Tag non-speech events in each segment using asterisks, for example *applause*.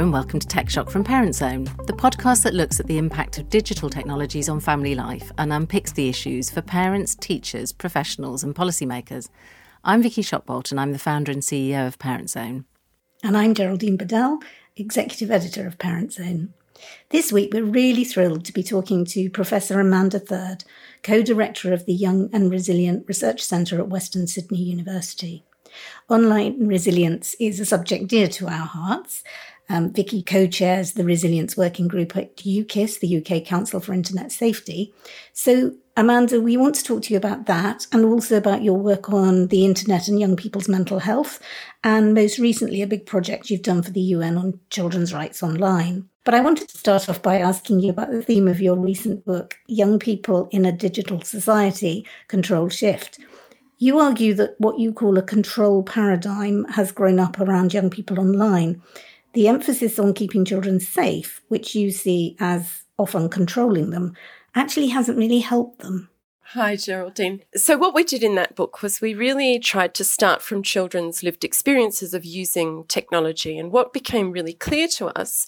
and welcome to Tech Shock from Parent Zone, the podcast that looks at the impact of digital technologies on family life and unpicks the issues for parents, teachers, professionals, and policymakers. I'm Vicky Shotbolt, and I'm the founder and CEO of Parent Zone. And I'm Geraldine Bedell, executive editor of Parent Zone. This week, we're really thrilled to be talking to Professor Amanda Third, co director of the Young and Resilient Research Centre at Western Sydney University. Online resilience is a subject dear to our hearts, um, Vicky co-chairs the Resilience Working Group at UKCIS, the UK Council for Internet Safety. So, Amanda, we want to talk to you about that and also about your work on the internet and young people's mental health, and most recently, a big project you've done for the UN on children's rights online. But I wanted to start off by asking you about the theme of your recent book, Young People in a Digital Society Control Shift. You argue that what you call a control paradigm has grown up around young people online the emphasis on keeping children safe, which you see as often controlling them, actually hasn't really helped them. Hi, Geraldine. So, what we did in that book was we really tried to start from children's lived experiences of using technology. And what became really clear to us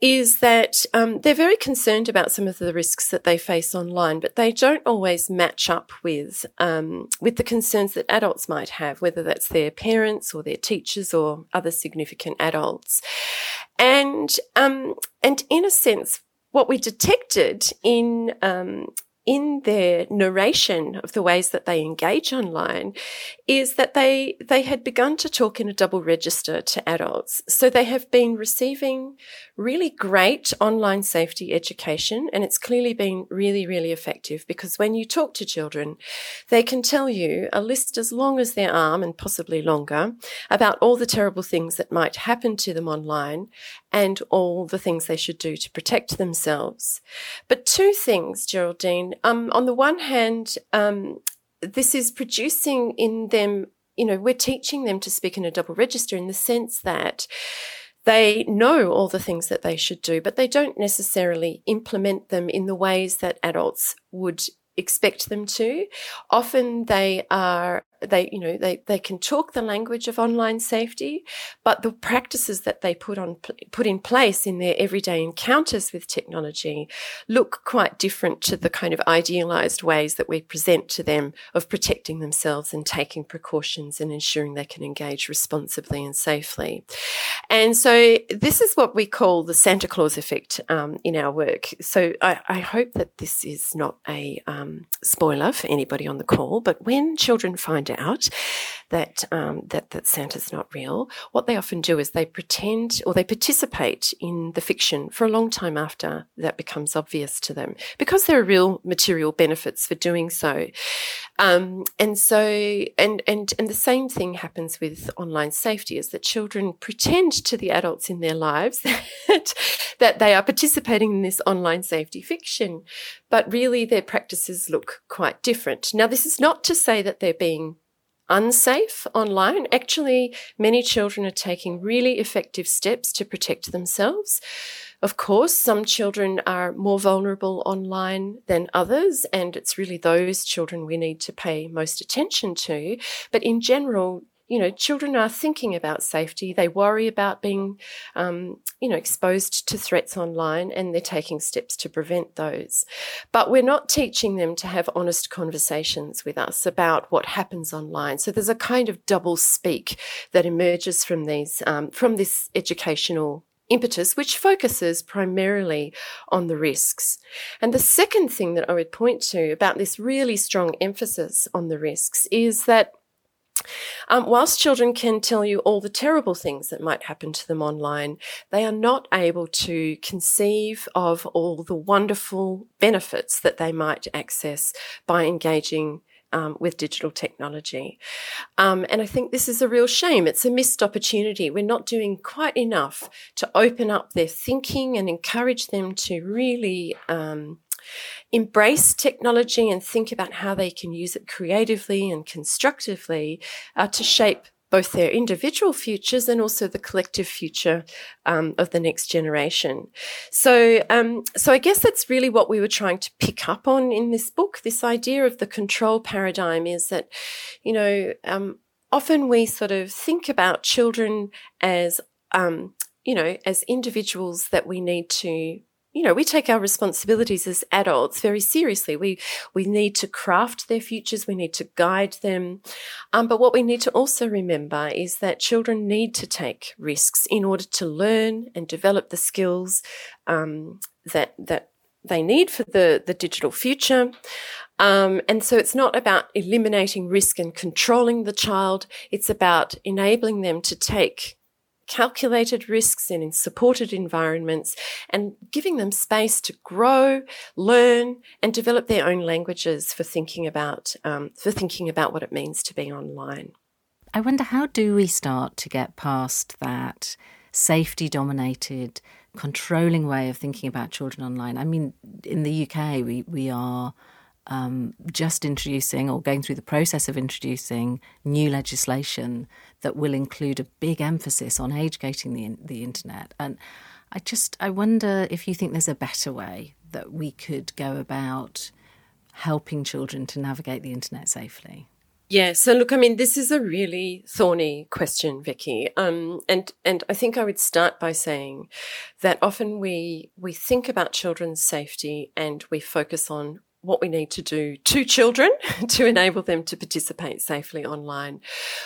is that um, they're very concerned about some of the risks that they face online, but they don't always match up with um, with the concerns that adults might have, whether that's their parents or their teachers or other significant adults. And um, and in a sense, what we detected in um, in their narration of the ways that they engage online is that they they had begun to talk in a double register to adults so they have been receiving really great online safety education and it's clearly been really really effective because when you talk to children they can tell you a list as long as their arm and possibly longer about all the terrible things that might happen to them online and all the things they should do to protect themselves. But two things, Geraldine. Um, on the one hand, um, this is producing in them, you know, we're teaching them to speak in a double register in the sense that they know all the things that they should do, but they don't necessarily implement them in the ways that adults would expect them to. Often they are they you know they they can talk the language of online safety but the practices that they put on put in place in their everyday encounters with technology look quite different to the kind of idealized ways that we present to them of protecting themselves and taking precautions and ensuring they can engage responsibly and safely. And so this is what we call the santa claus effect um, in our work. So I, I, hope that this is not a um, spoiler for anybody on the call but when children find out that um, that that Santa's not real, what they often do is they pretend or they participate in the fiction for a long time after that becomes obvious to them, because there are real material benefits for doing so. Um, and so, and and and the same thing happens with online safety: is that children pretend to the adults in their lives *laughs* that that they are participating in this online safety fiction, but really their practices look quite different. Now, this is not to say that they're being unsafe online. Actually, many children are taking really effective steps to protect themselves. Of course, some children are more vulnerable online than others, and it's really those children we need to pay most attention to. But in general, you know, children are thinking about safety. They worry about being, um, you know, exposed to threats online and they're taking steps to prevent those. But we're not teaching them to have honest conversations with us about what happens online. So there's a kind of double speak that emerges from these, um, from this educational impetus, which focuses primarily on the risks. And the second thing that I would point to about this really strong emphasis on the risks is that um, whilst children can tell you all the terrible things that might happen to them online, they are not able to conceive of all the wonderful benefits that they might access by engaging um, with digital technology. Um, and I think this is a real shame. It's a missed opportunity. We're not doing quite enough to open up their thinking and encourage them to really um, embrace technology and think about how they can use it creatively and constructively uh, to shape both their individual futures and also the collective future um, of the next generation. So, um, so I guess that's really what we were trying to pick up on in this book. This idea of the control paradigm is that, you know, um, often we sort of think about children as um, you know, as individuals that we need to you know, we take our responsibilities as adults very seriously. We we need to craft their futures. We need to guide them. Um, but what we need to also remember is that children need to take risks in order to learn and develop the skills um, that that they need for the the digital future. Um, and so it's not about eliminating risk and controlling the child. It's about enabling them to take calculated risks in supported environments and giving them space to grow, learn, and develop their own languages for thinking about um, for thinking about what it means to be online. I wonder how do we start to get past that safety dominated, controlling way of thinking about children online? I mean, in the UK, we we are um, just introducing or going through the process of introducing new legislation that will include a big emphasis on age gating the, the internet. And I just, I wonder if you think there's a better way that we could go about helping children to navigate the internet safely. Yeah, so look, I mean, this is a really thorny question, Vicky, um, and and I think I would start by saying that often we we think about children's safety and we focus on what we need to do to children *laughs* to enable them to participate safely online.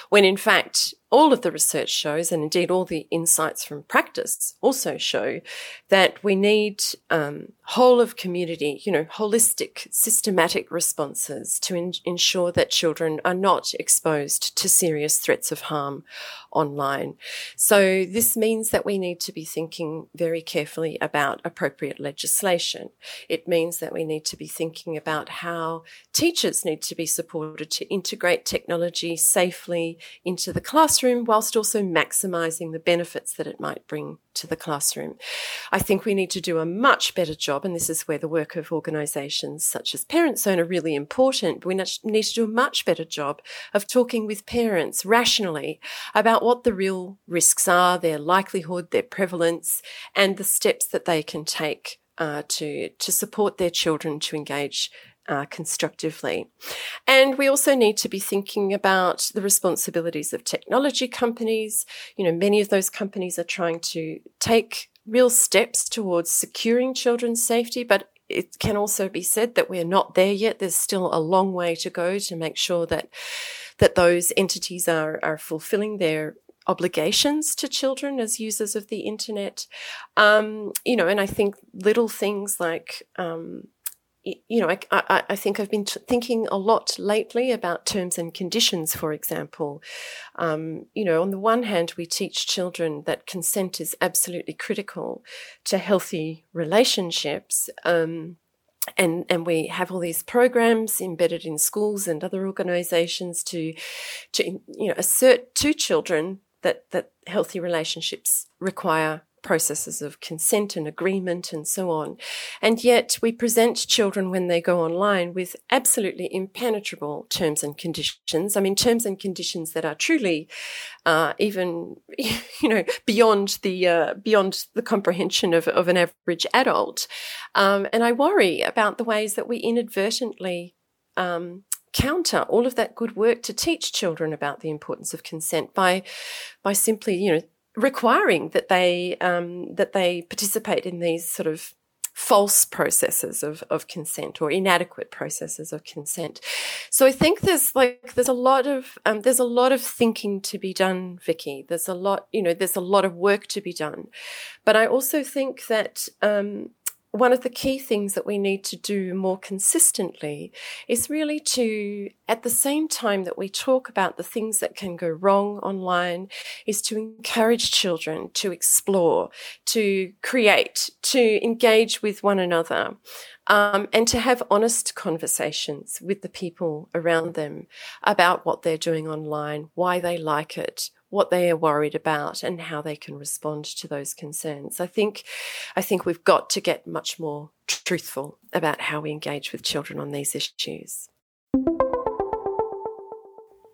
When in fact, all of the research shows, and indeed all the insights from practice also show that we need um, whole of community, you know, holistic, systematic responses to in- ensure that children are not exposed to serious threats of harm online. So this means that we need to be thinking very carefully about appropriate legislation. It means that we need to be thinking about how teachers need to be supported to integrate technology safely into the classroom classroom whilst also maximizing the benefits that it might bring to the classroom. I think we need to do a much better job, and this is where the work of organisations such as Parents Zone are really important. We need to do a much better job of talking with parents rationally about what the real risks are, their likelihood, their prevalence, and the steps that they can take uh, to to support their children to engage uh, constructively. And we also need to be thinking about the responsibilities of technology companies. You know, many of those companies are trying to take real steps towards securing children's safety, but it can also be said that we're not there yet. There's still a long way to go to make sure that that those entities are are fulfilling their obligations to children as users of the internet. Um, you know, and I think little things like um, you know, I, I, I, think I've been t- thinking a lot lately about terms and conditions, for example. Um, you know, on the one hand, we teach children that consent is absolutely critical to healthy relationships. Um, and, and we have all these programs embedded in schools and other organizations to, to, you know, assert to children that, that healthy relationships require processes of consent and agreement and so on. And yet we present children when they go online with absolutely impenetrable terms and conditions. I mean, terms and conditions that are truly, uh, even, *laughs* you know, beyond the, uh, beyond the comprehension of, of an average adult. Um, and I worry about the ways that we inadvertently, um, counter all of that good work to teach children about the importance of consent by by simply you know requiring that they um, that they participate in these sort of false processes of, of consent or inadequate processes of consent. So I think there's like there's a lot of um, there's a lot of thinking to be done, Vicky. There's a lot, you know, there's a lot of work to be done. But I also think that um, one of the key things that we need to do more consistently is really to, at the same time that we talk about the things that can go wrong online, is to encourage children to explore, to create, to engage with one another. Um, and to have honest conversations with the people around them about what they're doing online, why they like it, what they are worried about and how they can respond to those concerns. I think, I think we've got to get much more truthful about how we engage with children on these issues.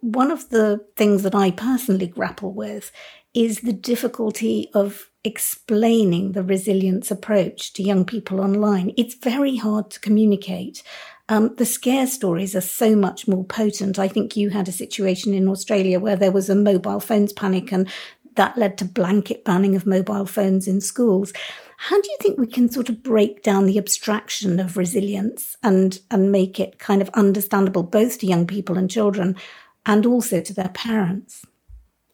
One of the things that I personally grapple with is the difficulty of explaining the resilience approach to young people online. It's very hard to communicate. Um, the scare stories are so much more potent. I think you had a situation in Australia where there was a mobile phones panic and that led to blanket banning of mobile phones in schools. How do you think we can sort of break down the abstraction of resilience and, and make it kind of understandable both to young people and children and also to their parents?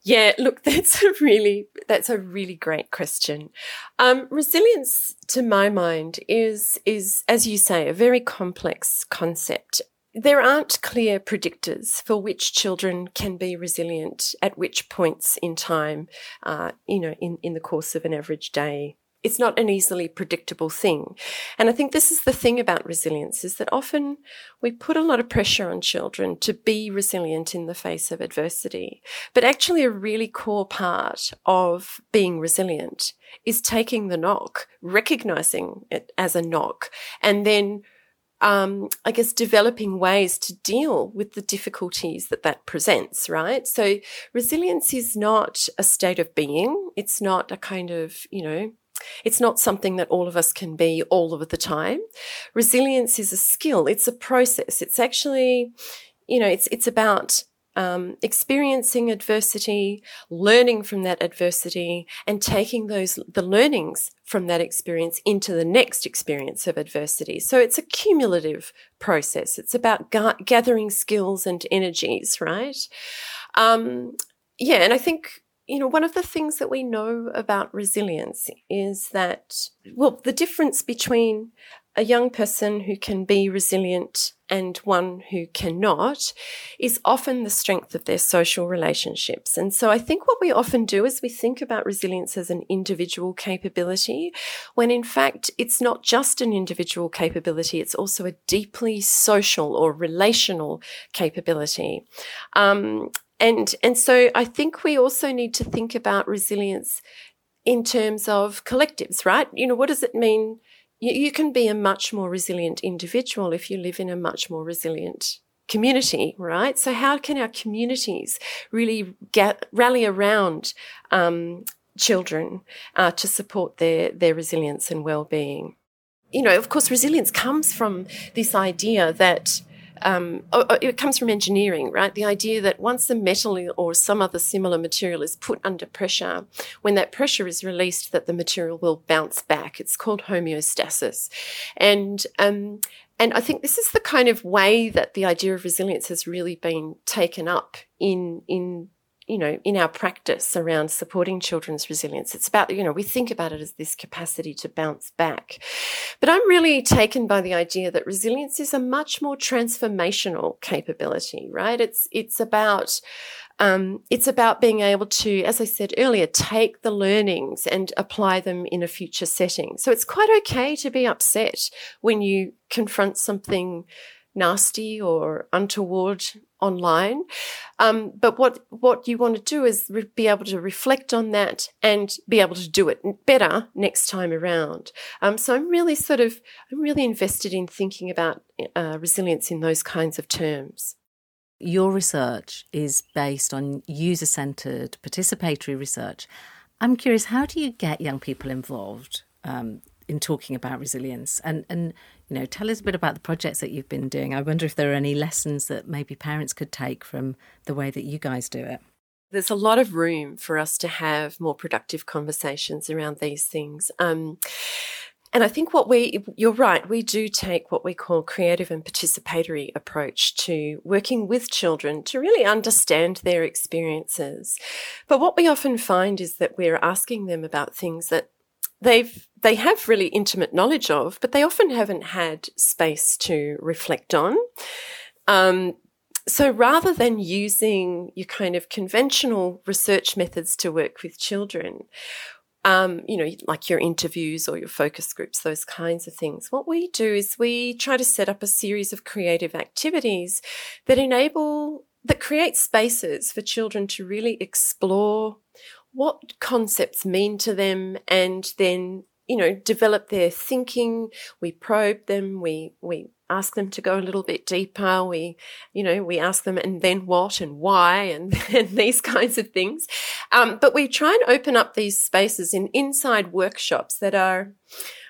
Yeah, look, *laughs* that's a really that's a really great question. Um, resilience, to my mind, is is as you say a very complex concept. There aren't clear predictors for which children can be resilient at which points in time, uh, you know, in, in the course of an average day it's not an easily predictable thing. And I think this is the thing about resilience is that often we put a lot of pressure on children to be resilient in the face of adversity. But actually a really core part of being resilient is taking the knock, recognizing it as a knock, and then um, I guess developing ways to deal with the difficulties that that presents, right? So resilience is not a state of being. It's not a kind of, you know, it's not something that all of us can be all of the time. Resilience is a skill. It's a process. It's actually, you know, it's, it's about um, experiencing adversity, learning from that adversity, and taking those the learnings from that experience into the next experience of adversity. So it's a cumulative process. It's about ga- gathering skills and energies, right? Um, yeah, and I think you know, one of the things that we know about resilience is that, well, the difference between a young person who can be resilient and one who cannot is often the strength of their social relationships. And so I think what we often do is we think about resilience as an individual capability, when in fact it's not just an individual capability, it's also a deeply social or relational capability. Um, and and so I think we also need to think about resilience in terms of collectives, right? You know, what does it mean? You, you can be a much more resilient individual if you live in a much more resilient community, right? So how can our communities really get rally around um, children uh, to support their their resilience and well being? You know, of course, resilience comes from this idea that um, oh, oh, it comes from engineering, right? The idea that once the metal or some other similar material is put under pressure, when that pressure is released, that the material will bounce back. It's called homeostasis, and um, and I think this is the kind of way that the idea of resilience has really been taken up in in you know, in our practice around supporting children's resilience. It's about, you know, we think about it as this capacity to bounce back. But I'm really taken by the idea that resilience is a much more transformational capability, right? It's, it's about, um, it's about being able to, as I said earlier, take the learnings and apply them in a future setting. So it's quite okay to be upset when you confront something nasty or untoward online. Um, but what what you want to do is re- be able to reflect on that and be able to do it better next time around. Um, so I'm really sort of I'm really invested in thinking about uh, resilience in those kinds of terms. Your research is based on user centered participatory research. I'm curious, how do you get young people involved um, in talking about resilience? And and you know, tell us a bit about the projects that you've been doing. I wonder if there are any lessons that maybe parents could take from the way that you guys do it. There's a lot of room for us to have more productive conversations around these things. Um, and I think what we, you're right, we do take what we call creative and participatory approach to working with children to really understand their experiences. But what we often find is that we're asking them about things that they've they have really intimate knowledge of, but they often haven't had space to reflect on. Um, so rather than using your kind of conventional research methods to work with children, um, you know, like your interviews or your focus groups, those kinds of things. What we do is we try to set up a series of creative activities that enable, that create spaces for children to really explore what concepts mean to them and then you know develop their thinking. We probe them we we ask them to go a little bit deeper we you know we ask them and then what? And why? *laughs* and, and these kinds of things. Um, but we try and open up these spaces in inside workshops that are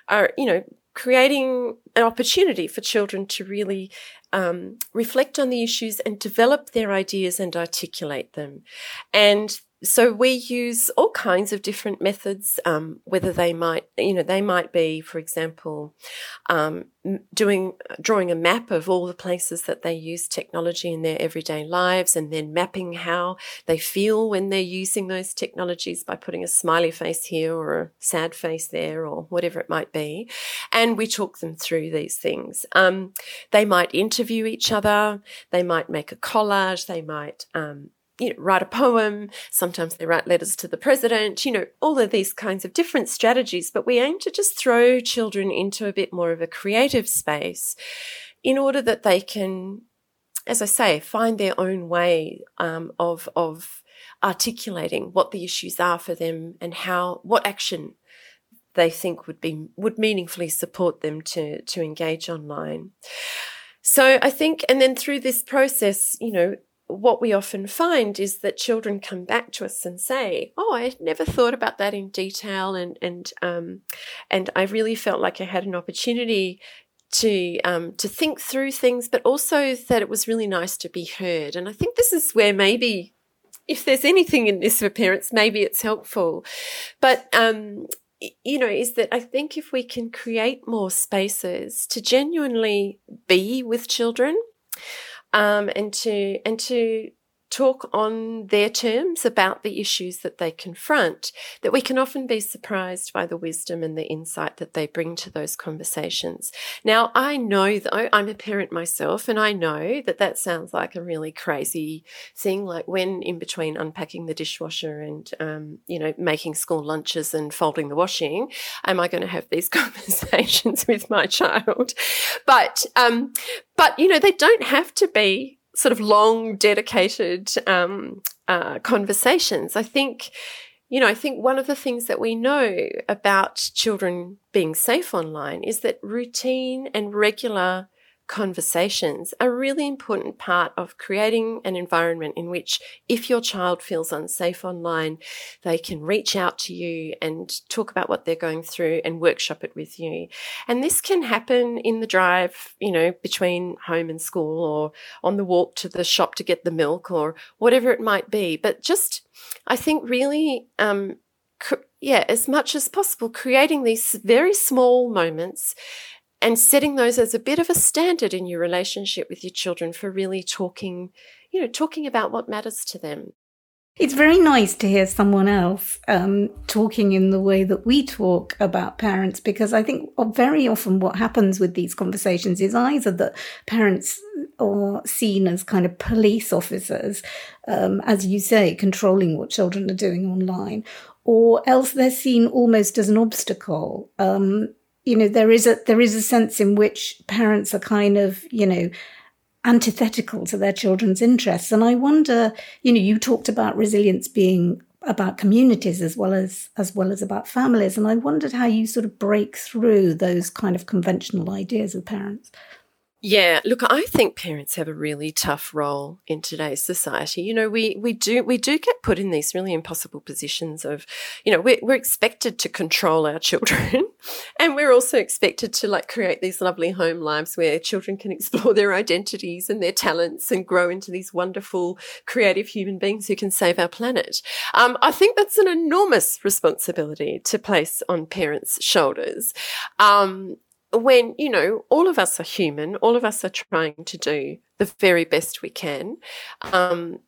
are you know creating an opportunity for children to really um, reflect on the issues and develop their ideas and articulate them. And so we use all kinds of different methods, um, whether they might, you know, they might be, for example, um, doing, drawing a map of all the places that they use technology in their everyday lives and then mapping how they feel when they're using those technologies by putting a smiley face here or a sad face there or whatever it might be. And we talk them through these things. Um, they might interview each other. They might make a collage. They might, um, you know, write a poem. Sometimes they write letters to the president, you know, all of these kinds of different strategies. But we aim to just throw children into a bit more of a creative space in order that they can, as I say, find their own way um, of, of articulating what the issues are for them and how, what action they think would be, would meaningfully support them to, to engage online. So I think, and then through this process, you know, what we often find is that children come back to us and say, "Oh, I never thought about that in detail," and and um, and I really felt like I had an opportunity to um, to think through things, but also that it was really nice to be heard. And I think this is where maybe, if there's anything in this for parents, maybe it's helpful. But um, you know, is that I think if we can create more spaces to genuinely be with children um, and to and to talk on their terms about the issues that they confront, that we can often be surprised by the wisdom and the insight that they bring to those conversations. Now, I know though, I'm a parent myself, and I know that that sounds like a really crazy thing. Like when in between unpacking the dishwasher and, um, you know, making school lunches and folding the washing, am I going to have these *laughs* conversations with my child? But, um, but, you know, they don't have to be sort of long, dedicated um, uh, conversations. I think, you know, I think one of the things that we know about children being safe online is that routine and regular conversations are a really important part of creating an environment in which if your child feels unsafe online, they can reach out to you and talk about what they're going through and workshop it with you. And this can happen in the drive, you know, between home and school or on the walk to the shop to get the milk or whatever it might be. But just, I think really, um, yeah, as much as possible, creating these very small moments and setting those as a bit of a standard in your relationship with your children for really talking, you know, talking about what matters to them. It's very nice to hear someone else um, talking in the way that we talk about parents, because I think very often what happens with these conversations is either that parents are seen as kind of police officers, um, as you say, controlling what children are doing online, or else they're seen almost as an obstacle. Um, you know there is a there is a sense in which parents are kind of you know antithetical to their children's interests. And i wonder you know you talked about resilience being about communities as well as as well as about families. And i wondered how you sort of break through those kind of conventional ideas of parents yeah, look, I think parents have a really tough role in today's society. You know, we we do we do get put in these really impossible positions of, you know, we're, we're expected to control our children, *laughs* and we're also expected to like create these lovely home lives where children can *laughs* explore their identities and their talents and grow into these wonderful, creative human beings who can save our planet. Um, I think that's an enormous responsibility to place on parents' shoulders. Um, when, you know, all of us are human, all of us are trying to do the very best we can. Um,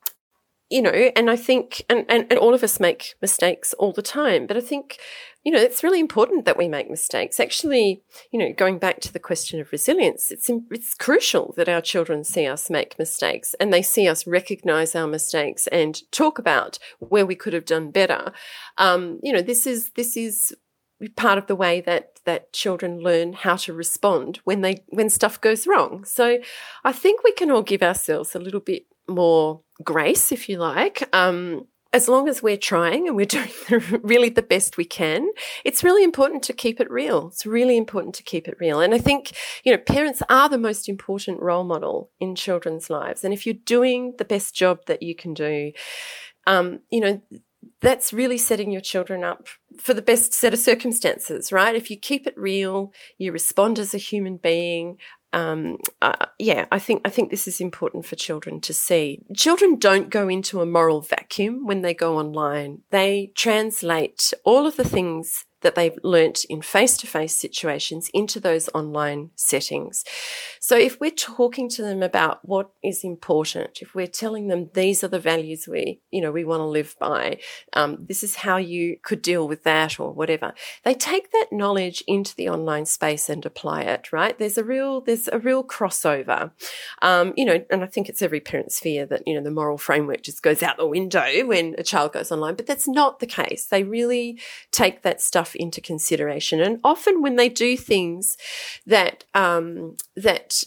you know, and I think, and, and, and all of us make mistakes all the time, but I think, you know, it's really important that we make mistakes. Actually, you know, going back to the question of resilience, it's, it's crucial that our children see us make mistakes and they see us recognize our mistakes and talk about where we could have done better. Um, you know, this is, this is part of the way that that children learn how to respond when they when stuff goes wrong. So I think we can all give ourselves a little bit more grace, if you like. Um, as long as we're trying and we're *laughs* doing really the best we can, it's really important to keep it real. It's really important to keep it real. And I think, you know, parents are the most important role model in children's lives. And if you're doing the best job that you can do, um, you know, that's really setting your children up for the best set of circumstances, right? If you keep it real, you respond as a human being, um, uh, yeah, I think I think this is important for children to see. Children don't go into a moral vacuum when they go online. They translate all of the things that they've learnt in face to face situations into those online settings. So if we're talking to them about what is important, if we're telling them these are the values we, you know, we want to live by, um, this is how you could deal with that or whatever, they take that knowledge into the online space and apply it, right? There's a real, there's a real crossover. Um, you know, and I think it's every parent's fear that, you know, the moral framework just goes out the window when a child goes online, but that's not the case. They really take that stuff stuff into consideration. And often when they do things that, um, that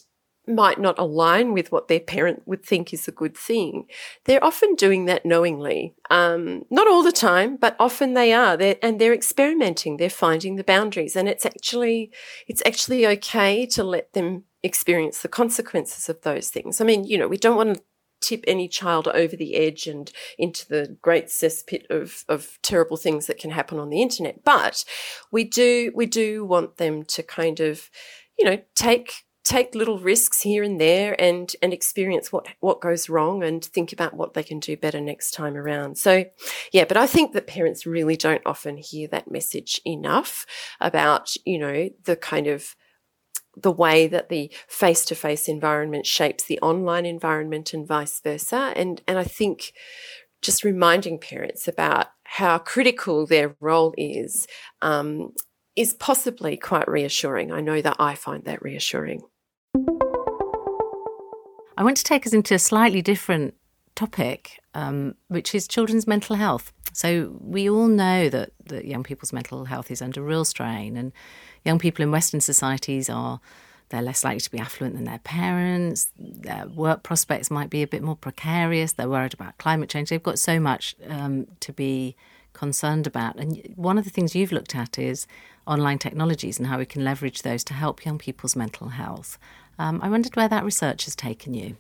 might not align with what their parent would think is a good thing. They're often doing that knowingly. Um, not all the time, but often they are. They're, and they're experimenting. They're finding the boundaries, and it's actually it's actually okay to let them experience the consequences of those things. I mean, you know, we don't want to tip any child over the edge and into the great cesspit of, of terrible things that can happen on the internet. But we do we do want them to kind of, you know, take take little risks here and there and and experience what what goes wrong and think about what they can do better next time around. So yeah, but I think that parents really don't often hear that message enough about, you know, the kind of the way that the face to face environment shapes the online environment and vice versa. And, and I think just reminding parents about how critical their role is um, is possibly quite reassuring. I know that I find that reassuring. I want to take us into a slightly different topic, um, which is children's mental health. So we all know that, that young people's mental health is under real strain, and young people in Western societies are they're less likely to be affluent than their parents. Their work prospects might be a bit more precarious. They're worried about climate change. They've got so much um, to be concerned about. And one of the things you've looked at is online technologies and how we can leverage those to help young people's mental health. Um, I wondered where that research has taken you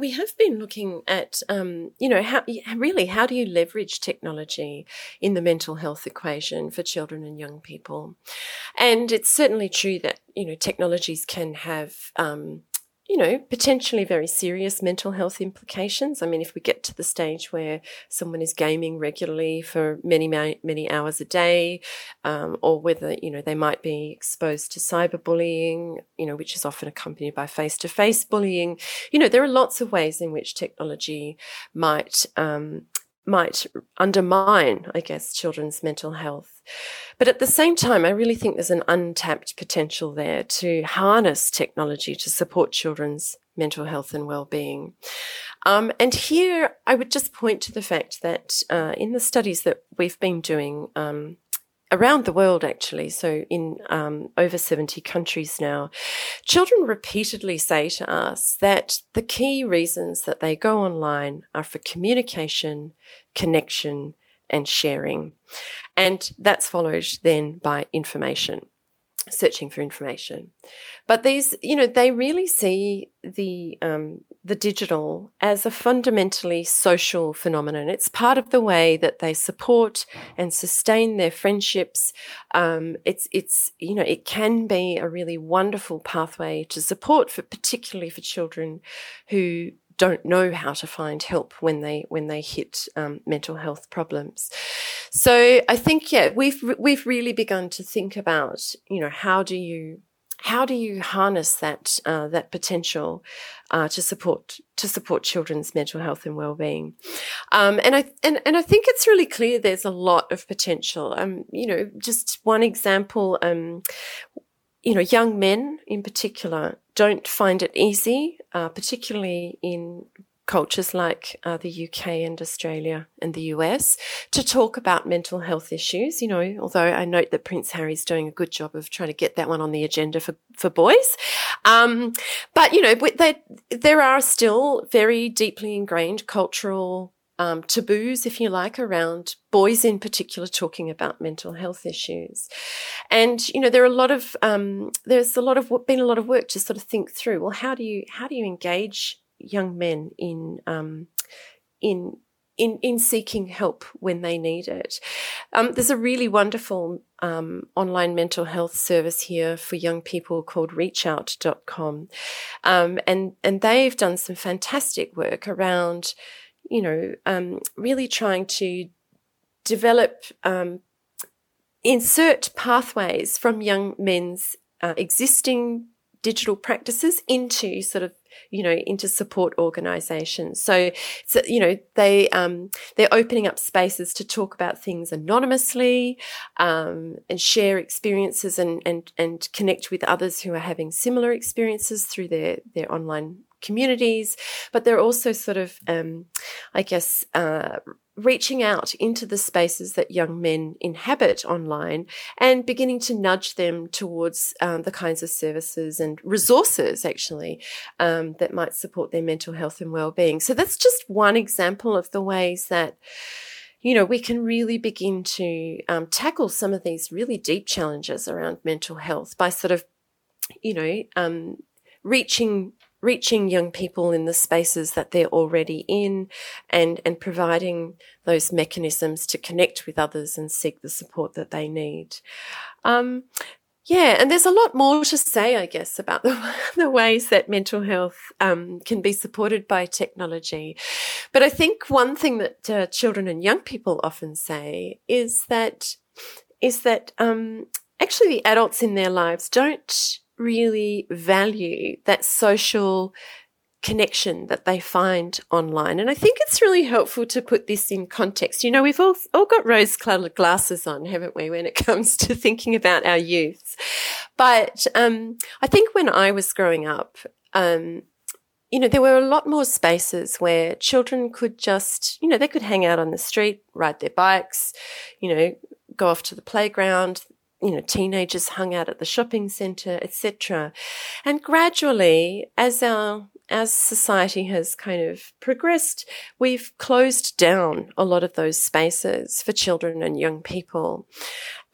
we have been looking at, um, you know, how really how do you leverage technology in the mental health equation for children and young people? And it's certainly true that you know technologies can have um, you know, potentially very serious mental health implications. I mean, if we get to the stage where someone is gaming regularly for many, many hours a day, um, or whether, you know, they might be exposed to cyberbullying, you know, which is often accompanied by face to face bullying. You know, there are lots of ways in which technology might, um, might undermine, I guess, children's mental health. But at the same time, I really think there's an untapped potential there to harness technology to support children's mental health and well-being. Um, and here, I would just point to the fact that uh, in the studies that we've been doing um, around the world, actually, so in um, over 70 countries now, children repeatedly say to us that the key reasons that they go online are for communication, connection, and sharing. And that's followed then by information searching for information. But these, you know, they really see the um, the digital as a fundamentally social phenomenon. It's part of the way that they support and sustain their friendships. Um, it's it's you know it can be a really wonderful pathway to support for particularly for children who don't know how to find help when they when they hit um, mental health problems. So I think yeah, we've we've really begun to think about you know how do you how do you harness that uh, that potential uh, to support to support children's mental health and well-being? Um, and I and, and I think it's really clear there's a lot of potential. Um, you know just one example um, you know young men in particular don't find it easy uh, particularly in cultures like uh, the UK and Australia and the US to talk about mental health issues. You know, although I note that Prince Harry's doing a good job of trying to get that one on the agenda for, for boys. Um, but, you know, they, there are still very deeply ingrained cultural um, taboos, if you like, around boys in particular talking about mental health issues. And, you know, there are a lot of, um, there's a lot of, been a lot of work to sort of think through, well, how do you, how do you engage young men in, um, in, in, in seeking help when they need it. Um, there's a really wonderful um, online mental health service here for young people called reachout.com. Um, and, and they've done some fantastic work around, you know, um, really trying to develop, um, insert pathways from young men's uh, existing digital practices into sort of you know into support organizations. So, so you know they um, they're opening up spaces to talk about things anonymously um, and share experiences and and and connect with others who are having similar experiences through their their online communities, but they're also sort of, um, I guess, uh, reaching out into the spaces that young men inhabit online and beginning to nudge them towards um, the kinds of services and resources actually um, that might support their mental health and well-being. So that's just one example of the ways that you know, we can really begin to um, tackle some of these really deep challenges around mental health by sort of, you know, um, reaching reaching young people in the spaces that they're already in and, and providing those mechanisms to connect with others and seek the support that they need. Um, yeah, and there's a lot more to say, I guess, about *laughs* the, the ways that mental health um, can be supported by technology. But I think one thing that uh, children and young people often say is that is that um, actually the adults in their lives don't really value that social connection that they find online. And I think it's really helpful to put this in context. You know, we've all, all got rose colored glasses on, haven't we, when it *laughs* comes to thinking about our youth. But um, I think when I was growing up, um, you know, there were a lot more spaces where children could just, you know, they could hang out on the street, ride their bikes, you know, go off to the playground you know, teenagers hung out at the shopping centre, etc. And gradually, as our as society has kind of progressed, we've closed down a lot of those spaces for children and young people.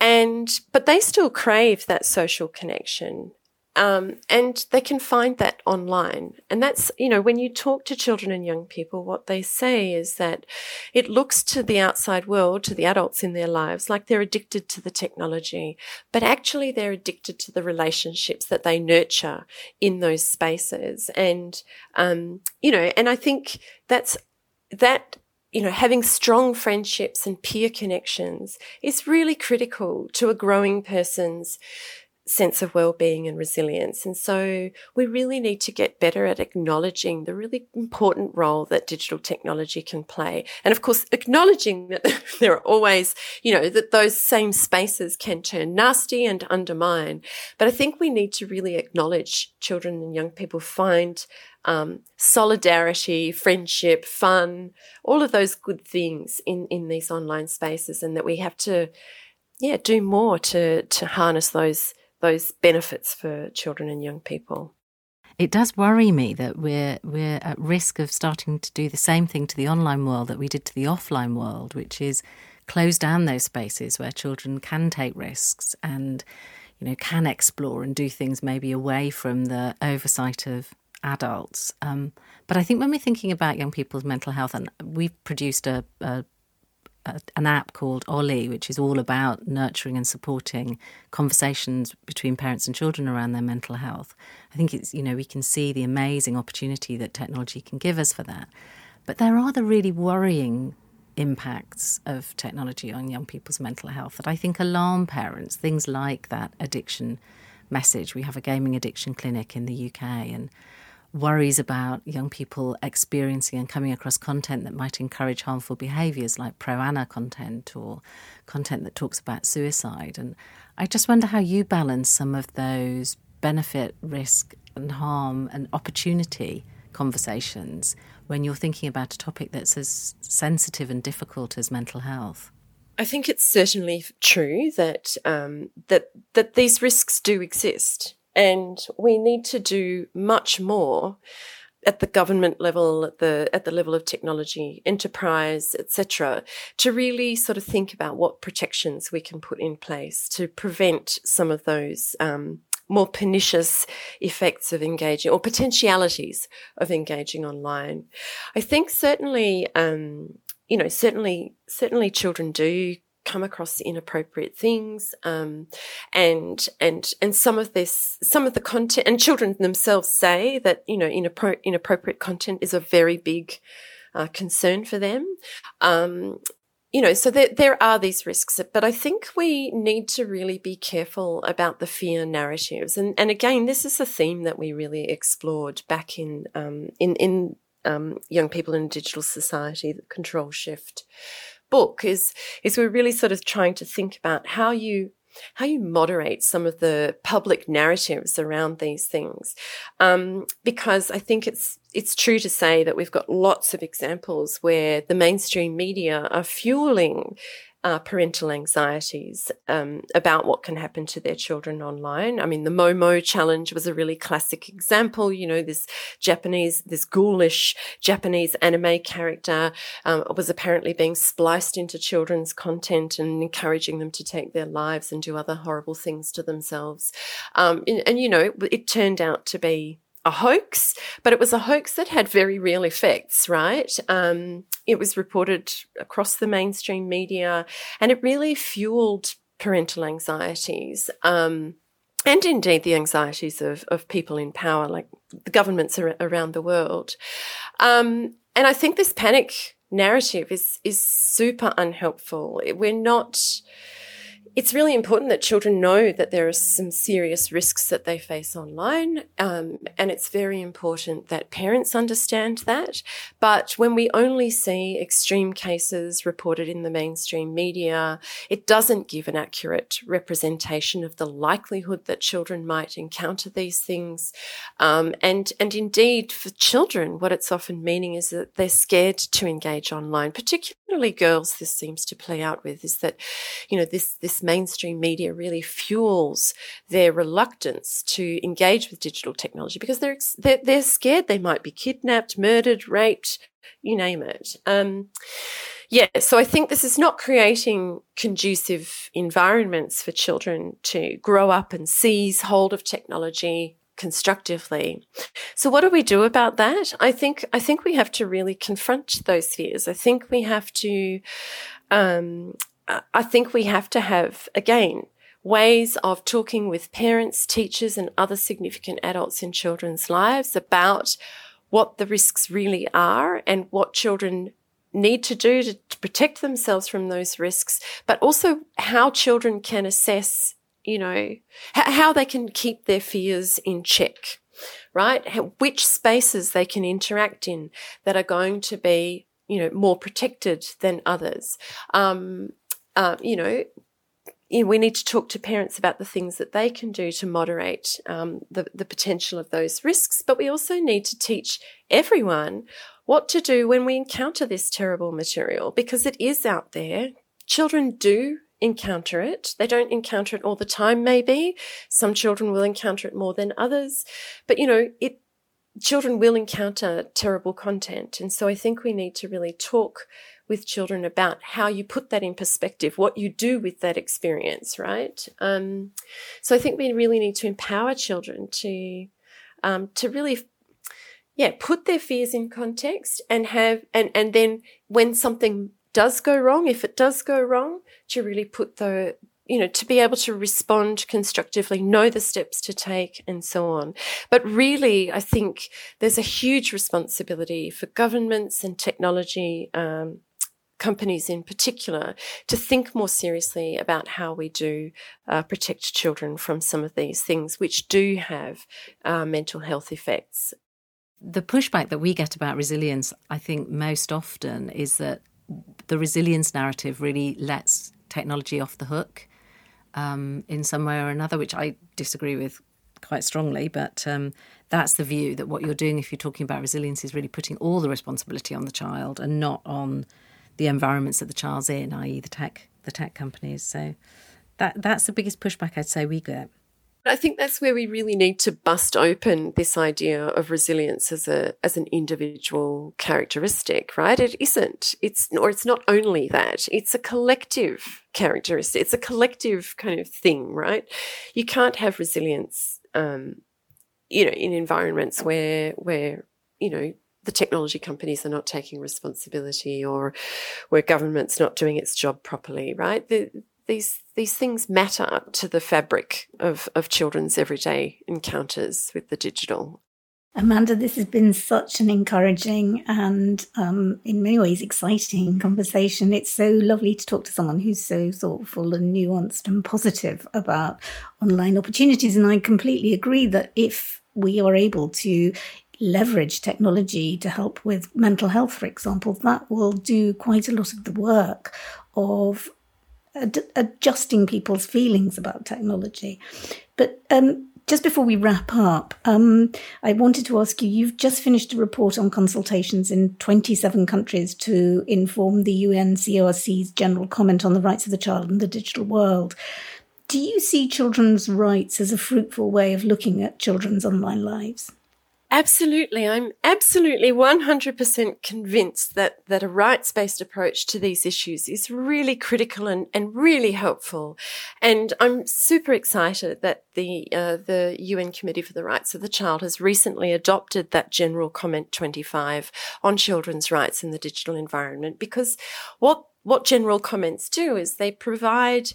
And, but they still crave that social connection. Um, and they can find that online. And that's, you know, when you talk to children and young people, what they say is that it looks to the outside world, to the adults in their lives, like they're addicted to the technology, but actually they're addicted to the relationships that they nurture in those spaces. And, um, you know, and I think that's, that you know, having strong friendships and peer connections is really critical to a growing person's sense of well-being and resilience. And so we really need to get better at acknowledging the really important role that digital technology can play. And of course, acknowledging that *laughs* there are always, you know, that those same spaces can turn nasty and undermine. But I think we need to really acknowledge children and young people find um, solidarity, friendship, fun, all of those good things in, in these online spaces and that we have to, yeah, do more to, to harness those those benefits for children and young people. It does worry me that we're we're at risk of starting to do the same thing to the online world that we did to the offline world, which is close down those spaces where children can take risks and you know can explore and do things maybe away from the oversight of adults. Um, but I think when we're thinking about young people's mental health, and we've produced a, a an app called Ollie, which is all about nurturing and supporting conversations between parents and children around their mental health. I think it's, you know, we can see the amazing opportunity that technology can give us for that. But there are the really worrying impacts of technology on young people's mental health that I think alarm parents. Things like that addiction message. We have a gaming addiction clinic in the UK, and worries about young people experiencing and coming across content that might encourage harmful behaviours like pro ana content or content that talks about suicide. And I just wonder how you balance some of those benefit, risk, and harm and opportunity conversations when you're thinking about a topic that's as sensitive and difficult as mental health. I think it's certainly true that um, that that these risks do exist. And we need to do much more at the government level, at the at the level of technology, enterprise, etc., to really sort of think about what protections we can put in place to prevent some of those um, more pernicious effects of engaging or potentialities of engaging online. I think certainly. Um, you know, certainly, certainly children do come across inappropriate things um, and and and some of this some of the content and children themselves say that you know inappro- inappropriate content is a very big uh, concern for them. Um, you know so there, there are these risks but i think we need to really be careful about the fear narratives. And and again this is a theme that we really explored back in um, in in um, young people in a digital society, the control shift book is is we're really sort of trying to think about how you how you moderate some of the public narratives around these things, um, because I think it's it's true to say that we've got lots of examples where the mainstream media are fueling uh, parental anxieties um, about what can happen to their children online. I mean, the Momo challenge was a really classic example. You know, this Japanese, this ghoulish Japanese anime character um, was apparently being spliced into children's content and encouraging them to take their lives and do other horrible things to themselves. Um, and, and, you know, it turned out to be a hoax, but it was a hoax that had very real effects, right? Um, it was reported across the mainstream media and it really fueled parental anxieties. Um, and indeed the anxieties of, of people in power, like the governments ar- around the world. Um, and I think this panic narrative is, is super unhelpful. We're not, it's really important that children know that there are some serious risks that they face online. Um, and it's very important that parents understand that. But when we only see extreme cases reported in the mainstream media, it doesn't give an accurate representation of the likelihood that children might encounter these things. Um, and, and indeed, for children, what it's often meaning is that they're scared to engage online, particularly girls. This seems to play out with is that, you know, this, this mainstream media really fuels their reluctance to engage with digital technology because they're, they're, they're scared they might be kidnapped, murdered, raped, you name it. Um, yeah, so I think this is not creating conducive environments for children to grow up and seize hold of technology constructively. So what do we do about that? I think I think we have to really confront those fears. I think we have to um, I think we have to have, again, ways of talking with parents, teachers, and other significant adults in children's lives about what the risks really are and what children need to do to, to, protect themselves from those risks, but also how children can assess, you know, how they can keep their fears in check, right? How, which spaces they can interact in that are going to be, you know, more protected than others. Um, uh, you know, we need to talk to parents about the things that they can do to moderate um, the, the potential of those risks. But we also need to teach everyone what to do when we encounter this terrible material because it is out there. Children do encounter it. They don't encounter it all the time, maybe. Some children will encounter it more than others. But, you know, it, children will encounter terrible content. And so I think we need to really talk with children about how you put that in perspective, what you do with that experience, right? Um, so I think we really need to empower children to um, to really yeah put their fears in context and have and and then when something does go wrong, if it does go wrong, to really put the you know, to be able to respond constructively, know the steps to take and so on. But really, I think there's a huge responsibility for governments and technology um, companies in particular to think more seriously about how we do uh, protect children from some of these things which do have uh, mental health effects. The pushback that we get about resilience, I think, most often is that the resilience narrative really lets technology off the hook um, in some way or another, which I disagree with quite strongly. But um, that's the view that what you're doing if you're talking about resilience is really putting all the responsibility on the child and not on the environments that the child's in, i.e., the tech the tech companies. So that that's the biggest pushback I'd say we get. I think that's where we really need to bust open this idea of resilience as a as an individual characteristic, right? It isn't. It's or it's not only that. It's a collective characteristic. It's a collective kind of thing, right? You can't have resilience, um, you know, in environments where where you know the technology companies are not taking responsibility or where government's not doing its job properly, right? The, these these things matter to the fabric of, of children's everyday encounters with the digital. Amanda, this has been such an encouraging and, um, in many ways, exciting conversation. It's so lovely to talk to someone who's so thoughtful and nuanced and positive about online opportunities. And I completely agree that if we are able to leverage technology to help with mental health, for example, that will do quite a lot of the work of ad- adjusting people's feelings about technology. But um, just before we wrap up, um, I wanted to ask you you've just finished a report on consultations in 27 countries to inform the UNCRC's general comment on the rights of the child in the digital world. Do you see children's rights as a fruitful way of looking at children's online lives? Absolutely. I'm absolutely 100% convinced that, that a rights based approach to these issues is really critical and, and really helpful. And I'm super excited that the, uh, the UN Committee for the Rights of the Child has recently adopted that General Comment 25 on children's rights in the digital environment because what what general comments do is they provide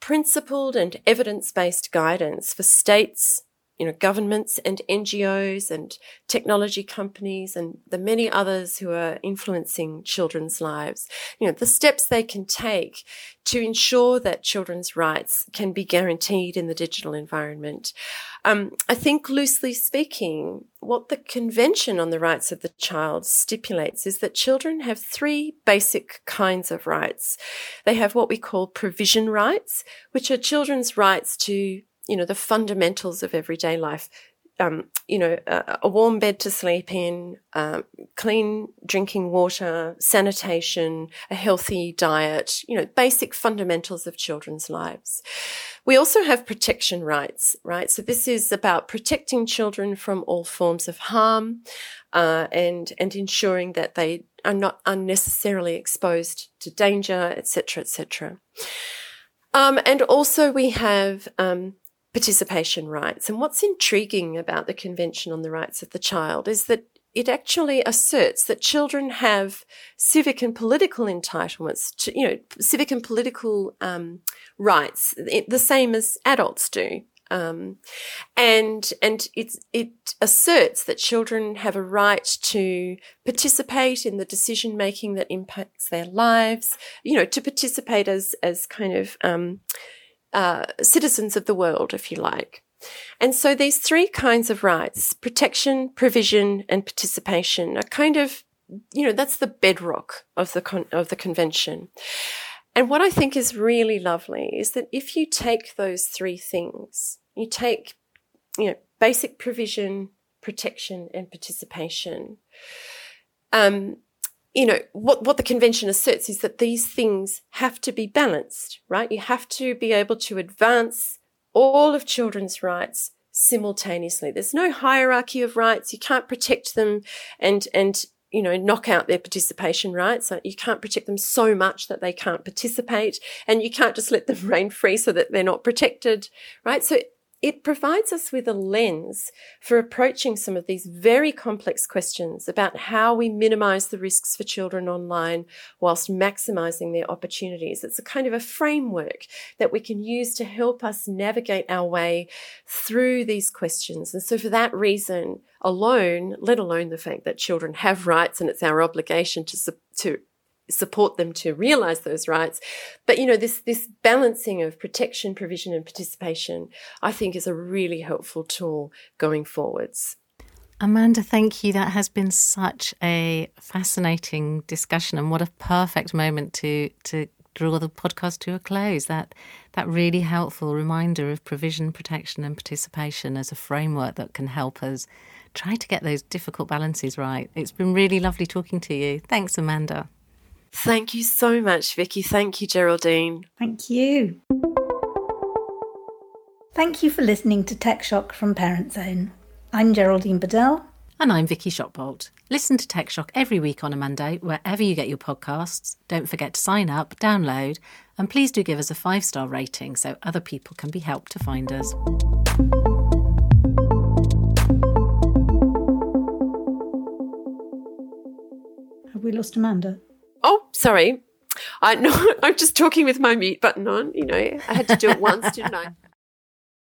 principled and evidence based guidance for states, you know, governments and NGOs and technology companies and the many others who are influencing children's lives, you know, the steps they can take to ensure that children's rights can be guaranteed in the digital environment. Um, I think loosely speaking, what the Convention on the Rights of the Child stipulates is that children have three basic kinds of rights. They have what we call provision rights, which are children's rights to you know, the fundamentals of everyday life. Um, you know, a, a, warm bed to sleep in, um, clean drinking water, sanitation, a healthy diet, you know, basic fundamentals of children's lives. We also have protection rights, right? So this is about protecting children from all forms of harm, uh, and, and ensuring that they are not unnecessarily exposed to danger, etc., etc. Um, and also we have, um, participation rights. And what's intriguing about the Convention on the Rights of the Child is that it actually asserts that children have civic and political entitlements to, you know, civic and political um, rights, the same as adults do. Um, and and it it asserts that children have a right to participate in the decision making that impacts their lives. You know, to participate as as kind of um, uh, citizens of the world, if you like. And so these three kinds of rights, protection, provision, and participation are kind of, you know, that's the bedrock of the, con- of the convention. And what I think is really lovely is that if you take those three things, you take, you know, basic provision, protection, and participation, um, you know, what, what the convention asserts is that these things have to be balanced, right? You have to be able to advance all of children's rights simultaneously. There's no hierarchy of rights. You can't protect them and, and, you know, knock out their participation rights. You can't protect them so much that they can't participate and you can't just let them *laughs* reign free so that they're not protected, right? So it provides us with a lens for approaching some of these very complex questions about how we minimize the risks for children online whilst maximizing their opportunities. It's a kind of a framework that we can use to help us navigate our way through these questions. And so for that reason alone, let alone the fact that children have rights and it's our obligation to, to support them to realize those rights. But you know, this this balancing of protection, provision, and participation, I think, is a really helpful tool going forwards. Amanda, thank you. That has been such a fascinating discussion, and what a perfect moment to to draw the podcast to a close. That that really helpful reminder of provision, protection, and participation as a framework that can help us try to get those difficult balances right. It's been really lovely talking to you. Thanks, Amanda. Thank you so much, Vicki. Thank you, Geraldine. Thank you. Thank you for listening to Tech Shock from Parent Zone. I'm Geraldine Bedell. And I'm Vicki Shotbolt. Listen to Tech Shock every week on a Monday, wherever you get your podcasts. Don't forget to sign up, download, and please do give us a five star rating so other people can be helped to find us. Have we lost Amanda? Oh, sorry. I *laughs* no, I'm just talking with my mute button on. You know, I had to do it once, didn't I? *laughs*